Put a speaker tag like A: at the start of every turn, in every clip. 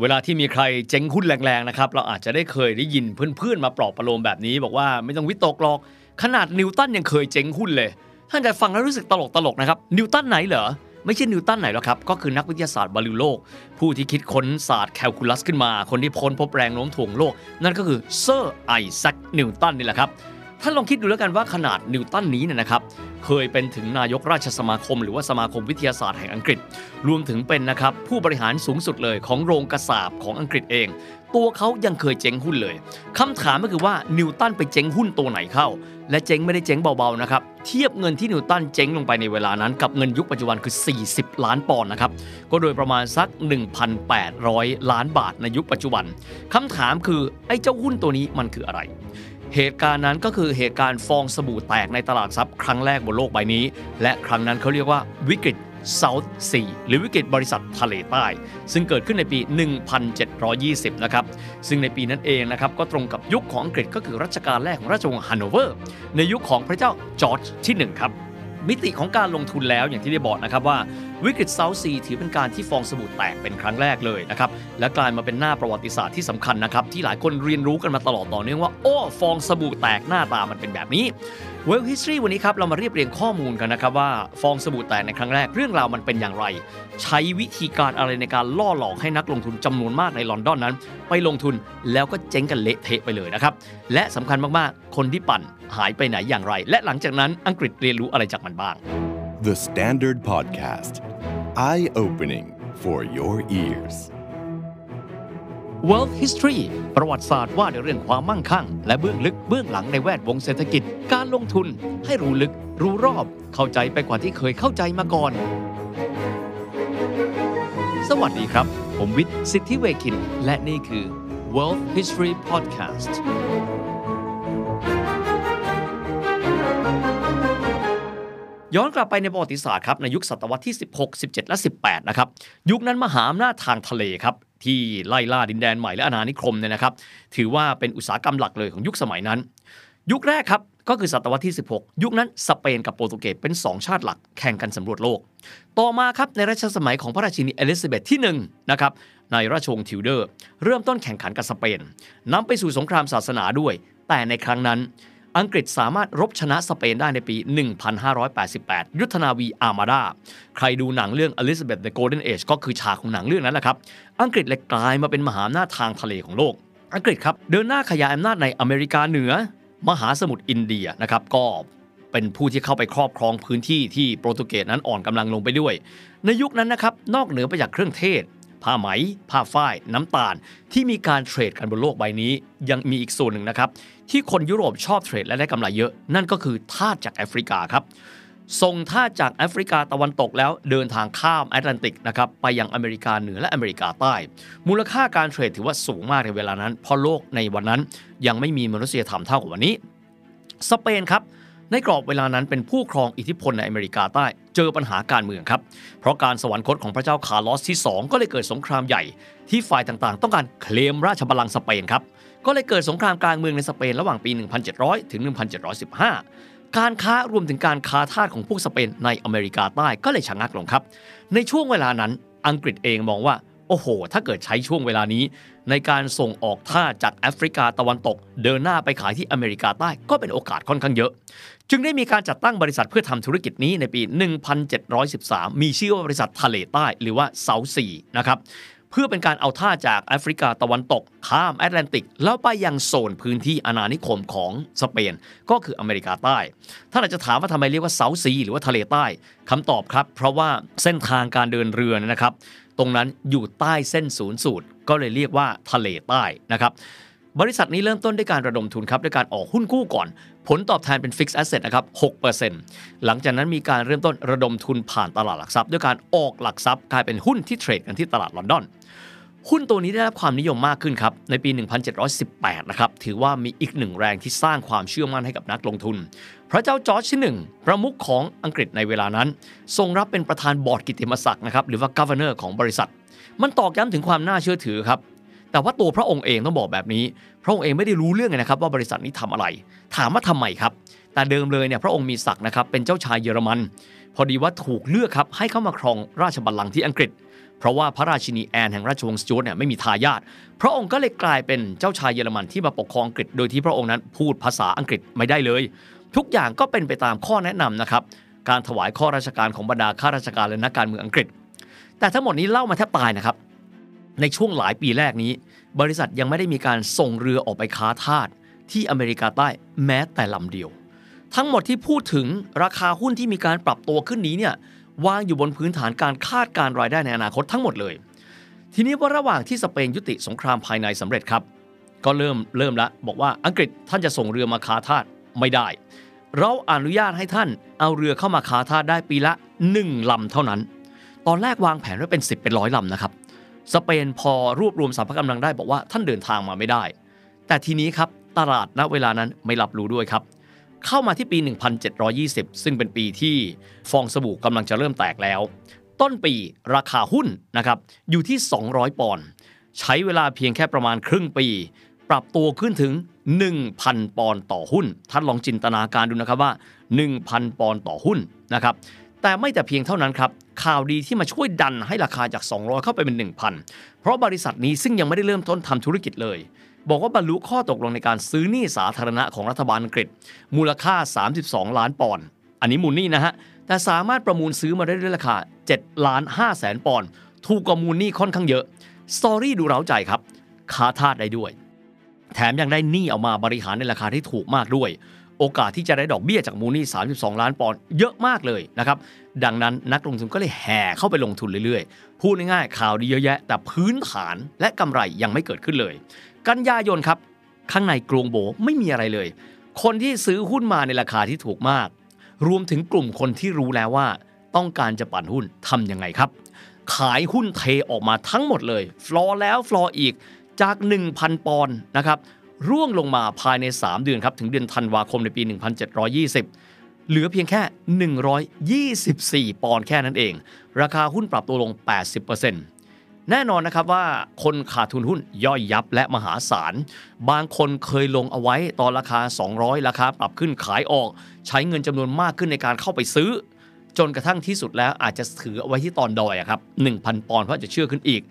A: เวลาที่มีใครเจ๊งหุ้นแรงๆนะครับเราอาจจะได้เคยได้ยินเพื่อนๆมาปลอบประโลมแบบนี้ บอกว่าไม่ต้องวิตกหรอก ขนาดนิวตันยังเคยเจ๊งหุ้นเลย ท่านจะฟังแล้วรู้สึกตลกๆนะครับนิวตันไหนเหรอไม่ใช่นิวตันไหนหรอกครับ ก็คือนักวิทยาศาสตร์บันลือโลก ผู้ที่คิดค้นศาสตร์แคลคูลัสขึ้นมา คนที่ค้นพบแรงโน้มถ่วงโลก นั่นก็คือเซอร์ไอแซคนิวตันนี่แหละครับ ท่านลองคิดดูแล้วกันว่าขนาดนิวตันนี้เนี่ยนะครับเคยเป็นถึงนายกราชสมาคม หรือว่าสมาคมวิทยาศาสตร์แห่งอังกฤษ รวมถึงเป็นนะครับผู้บริหารสูงสุดเลยของโรงกระสาบของอังกฤษเอง ตัวเขายังเคยเจ๊งหุ้นเลยคำถามก็คือว่านิวตันไปเจ๊งหุ้นตัวไหนเข้า และเจ๊งไม่ได้เจ๊งเบาๆนะครับเทียบเงินที่นิวตันเจ๊งลงไปในเวลานั้น กับเงินยุคปัจจุบันคือ 40 ล้านปอนด์นะครับก็โดยประมาณสัก 1,800 ล้านบาทในยุคปัจจุบันคำถามคือไอ้เจ้าหุ้นตัวนี้มันคืออะไร เหตุการณ์นั้นก็คือเหตุการณ์ฟองสบู่แตกในตลาดทรัพย์ครั้งแรกบนโลกใบนี้ และครั้งนั้นเขาเรียกว่าวิกฤต South Sea หรือวิกฤตบริษัททะเลใต้ ซึ่งเกิดขึ้นในปี 1720 นะครับ ซึ่งในปีนั้นเองนะครับ ก็ตรงกับยุคของอังกฤษก็คือรัชกาลแรกของราชวงศ์ฮันโนเวอร์ ในยุคของพระเจ้าจอร์จที่ 1 ครับ มิติของการลงทุนแล้วอย่างที่ได้บอกนะครับว่า วิกฤต South Sea ถือเป็นการที่ฟองสบู่แตกเป็นครั้งแรกเลยนะครับ และกลายมาเป็นหน้าประวัติศาสตร์ที่สำคัญนะครับ ที่หลายคนเรียนรู้กันมาตลอดต่อเนื่องว่า โอ้ฟองสบู่แตกหน้าตามันเป็นแบบนี้ Well History วันนี้ครับ เรามาเรียบเรียงข้อมูลกันนะครับว่าฟองสบู่แตกในครั้งแรกเรื่องราวมันเป็นอย่างไร ใช้วิธีการอะไรในการล่อหลอกให้นักลงทุนจำนวนมากในลอนดอนนั้น ไปลงทุนแล้วก็เจ๊งกันเละเทะไปเลยนะครับและสำคัญมากๆ คนที่ปั่นหายไปไหนอย่างไร และหลังจากนั้นอังกฤษเรียนรู้อะไรจากมันบ้าง
B: The Standard Podcast Eye Opening for Your Ears
A: World History ประวัติศาสตร์ว่าในเรื่องความมั่งคั่ง และเบื้องลึกเบื้องหลังในแวดวงเศรษฐกิจ การลงทุนให้รู้ลึก รู้รอบ เข้าใจไปกว่าที่เคยเข้าใจมาก่อน สวัสดีครับ ผมวิทย์ สิทธิเวคิน และนี่คือ World History Podcast ย้อนกลับไปในประวัติศาสตร์ครับในยุคศตวรรษที่ 16 17 และ 18 นะครับ ยุคนั้นมหาอำนาจทางทะเลครับที่ไล่ล่าดินแดนใหม่และอาณานิคมเนี่ยนะครับ ถือว่าเป็นอุตสาหกรรมหลักเลยของยุคสมัยนั้น ยุคแรกครับก็คือศตวรรษที่ 16 ยุคนั้นสเปนกับโปรตุเกสเป็น 2 ชาติหลักแข่งกันสำรวจโลก ต่อมาครับในรัชสมัยของพระราชินีเอลิซาเบธที่1นะครับในราชวงศ์ทิวเดอร์ เริ่มต้นแข่งขันกับสเปนนำไปสู่สงครามศาสนาด้วย แต่ในครั้งนั้น อังกฤษสามารถรบชนะสเปนได้ในปี 1588 ยุทธนาวีอาร์มาดา ใครดูหนังเรื่อง Elizabeth the Golden Age ก็คือฉากของหนังเรื่องนั้นแหละครับ อังกฤษเลยกลายมาเป็นมหาอำนาจทางทะเลของโลก อังกฤษครับเดินหน้าขยายอำนาจในอเมริกาเหนือ มหาสมุทรอินเดียนะครับก็เป็นผู้ที่เข้าไปครอบครองพื้นที่ที่โปรตุเกสนั้นอ่อนกำลังลงไปด้วย ในยุคนั้นนะครับนอกเหนือไปจากเครื่องเทศ ผ้าไหม ผ้าฝ้าย น้ำตาล ที่มีการเทรดกันบนโลกใบนี้ ยังมีอีกส่วนหนึ่งนะครับ ที่คนยุโรปชอบเทรดและได้กำไรเยอะ นั่นก็คือทาสจากแอฟริกาครับส่งทาสจากแอฟริกาตะวันตกแล้วเดินทางข้ามแอตแลนติกนะครับไปยังอเมริกาเหนือและอเมริกาใต้ มูลค่าการเทรดถือว่าสูงมากในเวลานั้น เพราะโลกในวันนั้นยังไม่มีมนุษยธรรมเท่ากับวันนี้ สเปนครับ ในกรอบเวลานั้นเป็นผู้ครองอิทธิพลในอเมริกาใต้เจอปัญหาการเมืองครับ เพราะการสวรรคตของพระเจ้าคาร์ลอสที่ 2 ก็เลยเกิดสงครามใหญ่ ที่ฝ่ายต่างๆ ต้องการเคลมราชบัลลังก์สเปนครับก็เลยเกิดสงครามกลางเมืองในสเปนระหว่างปี 1700 ถึง 1715 การค้ารวมถึงการค้าทาสของพวกสเปนในอเมริกาใต้ก็เลยชะงักลงครับ ในช่วงเวลานั้นอังกฤษเองมองว่า โอ้โห ถ้าเกิดใช้ช่วงเวลานี้ ในการส่งออกท่าจากแอฟริกาตะวันตก เดินหน้าไปขายที่อเมริกาใต้ก็เป็นโอกาสค่อนข้างเยอะ จึงได้มีการจัดตั้งบริษัทเพื่อทำธุรกิจนี้ในปี 1713 มีชื่อว่าบริษัททะเลใต้หรือว่าเซาซีนะครับเพื่อเป็นการเอาท่าจากแอฟริกาตะวันตก ข้ามแอตแลนติก แล้วไปยังโซนพื้นที่อาณานิคมของสเปน ก็คืออเมริกาใต้ ถ้าเราจะถามว่าทำไมเรียกว่าเซาซี หรือว่าทะเลใต้คำตอบครับ เพราะว่าเส้นทางการเดินเรือนะครับ ตรงนั้นอยู่ใต้เส้นศูนย์สูตร ก็เลยเรียกว่าทะเลใต้นะครับบริษัทนี้เริ่มต้นด้วยการระดมทุนครับด้วยการออกหุ้นกู้ก่อน ผลตอบแทนเป็น Fixed Asset นะครับ6%หลังจากนั้นมีการเริ่มต้นระดมทุนผ่านตลาดหลักทรัพย์ ด้วยการออกหลักทรัพย์กลายเป็นหุ้นที่เทรดกันที่ตลาดลอนดอน หุ้นตัวนี้ได้รับความนิยมมากขึ้นครับ ในปี 1718 นะครับ ถือว่ามีอีกหนึ่งแรงที่สร้างความเชื่อมั่นให้กับนักลงทุน พระเจ้าจอร์จที่หนึ่งประมุขของอังกฤษในเวลานั้น ทรงรับเป็นประธานบอร์ดกิติมศักดิ์นะครับหรือว่า governor ของบริษัท มันตอกย้ำถึงความน่าเชื่อถือครับ แต่ว่าตัวพระองค์เองต้องบอกแบบนี้ พระองค์เองไม่ได้รู้เรื่องเลยนะครับว่าบริษัทนี้ทำอะไร ถามว่าทำไมครับ แต่เดิมเลยเนี่ยพระองค์มีศักดิ์นะครับเป็นเจ้าชายเยอรมัน พอดีว่าถูกเลือกครับให้เข้ามาครองราชบัลลังก์ที่อังกฤษ เพราะว่าพระราชินีแอนแห่งราชวงศ์สจวตเนี่ยไม่มีทายาท พระองค์ก็เลยกลายเป็นเจ้าชายเยอรมันที่มาปกครองอังกฤษ โดยที่พระองค์นั้นพูดภาษาอังกฤษไม่ได้เลย ทุกอย่างก็เป็นไปตามข้อแนะนำนะครับการถวายข้อราชการของบรรดาข้าราชการและนักการเมืองอังกฤษ แต่ทั้งหมดนี้เล่ามาแทบตายนะครับ ในช่วงหลายปีแรกนี้ บริษัทยังไม่ได้มีการส่งเรือออกไปค้าทาสที่อเมริกาใต้แม้แต่ลำเดียว ทั้งหมดที่พูดถึงราคาหุ้นที่มีการปรับตัวขึ้นนี้เนี่ยวางอยู่บนพื้นฐานการคาดการรายได้ในอนาคตทั้งหมดเลย ทีนี้ว่าระหว่างที่สเปนยุติสงครามภายในสำเร็จครับ ก็เริ่มเริ่มละบอกว่าอังกฤษท่านจะส่งเรือมาค้าทาสไม่ได้ เราอนุญาตให้ท่านเอาเรือเข้ามาค้าทาสได้ปีละ 1ลำเท่านั้น ตอนแรกวางแผนไว้เป็น 10 เป็นร้อยลำนะครับ สเปนพอรวบรวมสรรพกำลังได้บอกว่าท่านเดินทางมาไม่ได้ แต่ทีนี้ครับตลาดณเวลานั้นไม่รับรู้ด้วยครับ เข้ามาที่ปี 1720 ซึ่งเป็นปีที่ฟองสบู่กำลังจะเริ่มแตกแล้ว ต้นปีราคาหุ้นนะครับอยู่ที่ 200 ปอนด์ใช้เวลาเพียงแค่ประมาณครึ่งปี ปรับตัวขึ้นถึง 1,000 ปอนด์ต่อหุ้น ท่านลองจินตนาการดูนะครับว่า 1,000 ปอนด์ต่อหุ้นนะครับแต่ไม่แต่เพียงเท่านั้นครับ ข่าวดีที่มาช่วยดันให้ราคาจาก 200 เข้าไปเป็น 1,000 เพราะบริษัทนี้ซึ่งยังไม่ได้เริ่มต้นทำธุรกิจเลย บอกว่าบรรลุข้อตกลงในการซื้อหนี้สาธารณะของรัฐบาลอังกฤษ มูลค่า 32 ล้านปอนด์อันนี้มูลหนี้นะฮะแต่สามารถประมูลซื้อมาได้ด้วยราคา7ล้าน5แสนปอนด์ถูกกว่ามูลหนี้ค่อนข้างเยอะสตอรี่ดูเร้าใจครับค้าทาสได้ด้วย แถมยังได้หนี้เอามาบริหารในราคาที่ถูกมากด้วย โอกาสที่จะได้ดอกเบี้ยจากมูลนี้32 ล้านปอนด์เยอะมากเลยนะครับ ดังนั้นนักลงทุนก็เลยแห่เข้าไปลงทุนเรื่อยๆ พูดง่ายๆ ข่าวดีเยอะแยะ แต่พื้นฐานและกำไรยังไม่เกิดขึ้นเลย กันยายนครับ ข้างในกรงโบไม่มีอะไรเลย คนที่ซื้อหุ้นมาในราคาที่ถูกมาก รวมถึงกลุ่มคนที่รู้แล้วว่า ต้องการจะปั่นหุ้นทำยังไงครับ ขายหุ้นเทออกมาทั้งหมดเลย ฟลอร์แล้วฟลอร์อีกจาก 1,000 ปอนด์นะครับ ร่วงลงมาภายใน 3 เดือนครับถึงเดือนธันวาคมในปี 1720 เหลือเพียงแค่ 124 ปอนด์แค่นั้นเอง ราคาหุ้นปรับตัวลง 80%แน่นอนนะครับว่าคนขาดทุนหุ้นย่อยยับและมหาศาล บางคนเคยลงเอาไว้ตอนราคา 200 ราคาปรับขึ้นขายออก ใช้เงินจำนวนมากขึ้นในการเข้าไปซื้อ จนกระทั่งที่สุดแล้วอาจจะถือเอาไว้ที่ตอนดอยครับ 1,000 ปอนด์เพราะจะเชื่อขึ้นอีก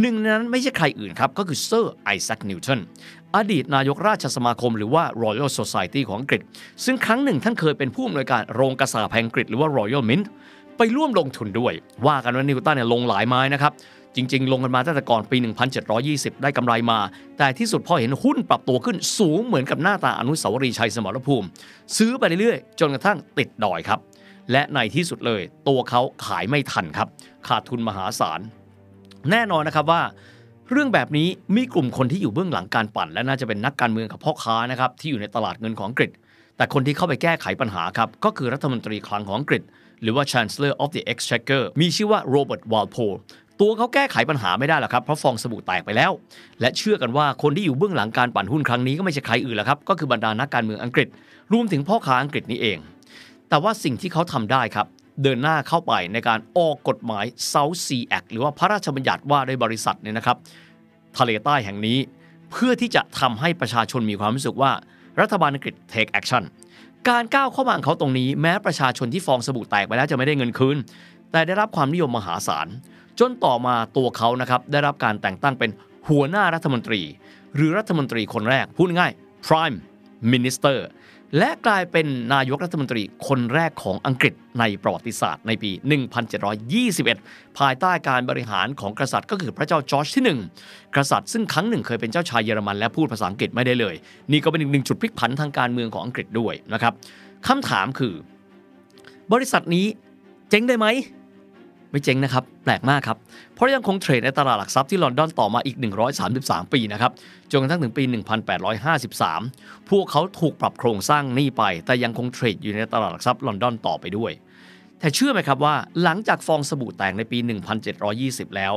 A: หนึ่งในนั้นไม่ใช่ใครอื่นครับ ก็คือเซอร์ไอแซคนิวตัน อดีตนายกราชสมาคมหรือว่า Royal Society ของอังกฤษ ซึ่งครั้งหนึ่งท่านเคยเป็นผู้อำนวยการโรงกระสาแห่งอังกฤษหรือว่า Royal Mint ไปร่วมลงทุนด้วย ว่ากันว่านิวตันเนี่ยลงหลายไม้นะครับ จริง ๆ ลงกันมาตั้งแต่ก่อนปี 1720 ได้กำไรมา แต่ที่สุดพอเห็นหุ้นปรับตัวขึ้นสูงเหมือนกับหน้าตาอนุสาวรีย์ชัยสมรภูมิ ซื้อไปเรื่อยๆ จนกระทั่งติดดอยครับ และในที่สุดเลย ตัวเขาขายไม่ทันครับ ขาดทุนมหาศาลแน่นอนนะครับว่า เรื่องแบบนี้มีกลุ่มคนที่อยู่เบื้องหลังการปั่น และน่าจะเป็นนักการเมืองกับพ่อค้านะครับที่อยู่ในตลาดเงินของอังกฤษ แต่คนที่เข้าไปแก้ไขปัญหาครับก็คือรัฐมนตรีคลังของอังกฤษ หรือว่า Chancellor of the Exchequer มีชื่อว่าโรเบิร์ตวอลโพลตัวเขาแก้ไขปัญหาไม่ได้หรอกครับเพราะฟองสบู่แตกไปแล้ว และเชื่อกันว่าคนที่อยู่เบื้องหลังการปั่นหุ้นครั้งนี้ก็ไม่ใช่ใครอื่นแล้วครับก็คือบรรดานักการเมืองอังกฤษ รวมถึงพ่อค้าอังกฤษนี้เองแต่ว่าสิ่งที่เขาทำได้ครับ เดินหน้าเข้าไปในการออกกฎหมาย South Sea Act หรือว่าพระราชบัญญัติว่าด้วยบริษัทเนี่ยนะครับ ทะเลใต้แห่งนี้ เพื่อที่จะทำให้ประชาชนมีความรู้สึกว่ารัฐบาลอังกฤษ take action การก้าวเข้ามาของเขาตรงนี้ แม้ประชาชนที่ฟองสบู่แตกไปแล้วจะไม่ได้เงินคืน แต่ได้รับความนิยมมหาศาล จนต่อมาตัวเขานะครับได้รับการแต่งตั้งเป็นหัวหน้ารัฐมนตรี หรือรัฐมนตรีคนแรกพูดง่าย prime minister และกลายเป็นนายกรัฐมนตรีคนแรกของอังกฤษในประวัติศาสตร์ในปี 1721 ภายใต้การบริหารของกษัตริย์ก็คือพระเจ้าจอร์จที่ 1 กษัตริย์ซึ่งครั้งหนึ่งเคยเป็นเจ้าชายเยอรมันและพูดภาษาอังกฤษไม่ได้เลย นี่ก็เป็นอีกหนึ่งจุดพลิกผันทางการเมืองของอังกฤษด้วยนะครับคำถามคือ บริษัทนี้เจ๊งได้ไหม ไม่เจ๊งนะครับ แปลกมากครับ เพราะยังคงเทรดในตลาดหลักทรัพย์ที่ลอนดอนต่อมาอีก 133 ปีนะครับ จนกระทั่งถึงปี 1853 พวกเขาถูกปรับโครงสร้างหนี้ไป แต่ยังคงเทรดอยู่ในตลาดหลักทรัพย์ลอนดอนต่อไปด้วย แต่เชื่อไหมครับว่า หลังจากฟองสบู่แตกในปี 1720 แล้ว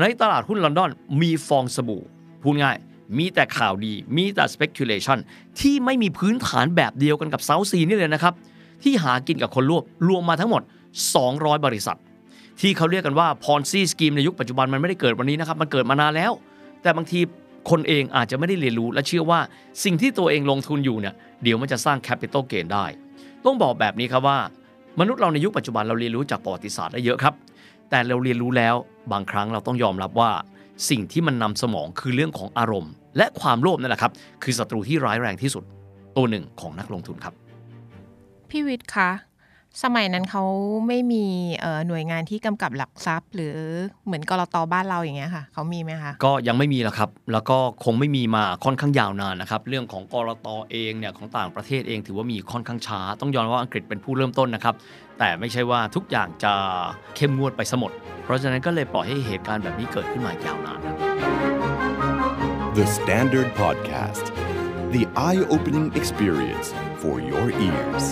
A: ในตลาดหุ้นลอนดอนมีฟองสบู่พูดง่ายมีแต่ข่าวดี มีแต่ speculation ที่ไม่มีพื้นฐานแบบเดียวกันกับเซาซีนี่เลยนะครับ ที่หากินกับคนรวบรวมมาทั้งหมด 200 บริษัท ที่เขาเรียกกันว่า Ponzi scheme ในยุคปัจจุบันมันไม่ได้เกิดวันนี้นะครับ มันเกิดมานานแล้ว แต่บางทีคนเองอาจจะไม่ได้เรียนรู้และเชื่อว่าสิ่งที่ตัวเองลงทุนอยู่เนี่ยเดี๋ยวมันจะสร้าง capital gain ได้ ต้องบอกแบบนี้ครับว่า มนุษย์เราในยุคปัจจุบันเราเรียนรู้จากประวัติศาสตร์ได้เยอะครับ แต่เราเรียนรู้แล้วบางครั้งเราต้องยอมรับว่า สิ่งที่มันนำสมองคือเรื่องของอารมณ์ และความโลภนั่นแหละครับ คือศัตรูที่ร้ายแรงที่สุด ตัวหนึ่งของนักลงทุนครับ
C: พี่วิทย์คะ สมัยนั้นเขาไม่มีเอ่อหน่วยงานที่กำกับหลักทรัพย์ หรือเหมือนกรตบ้านเราอย่างเงี้ยค่ะเขามีไหมคะ
A: ก็ยังไม่มีแล้วครับ แล้วก็คงไม่มีมาค่อนข้างยาวนานนะครับ เรื่องของกรตเองเนี่ยของต่างประเทศเองถือว่ามีค่อนข้างช้า ต้องยอมรับว่าอังกฤษเป็นผู้เริ่มต้นนะครับ แต่ไม่ใช่ว่าทุกอย่างจะเข้มงวดไปซะหมดเพราะฉะนั้นก็เลยปล่อยให้เหตุการณ์แบบนี้เกิดขึ้นมายาวนานครับ
B: The Standard Podcast, the eye opening experience for your ears.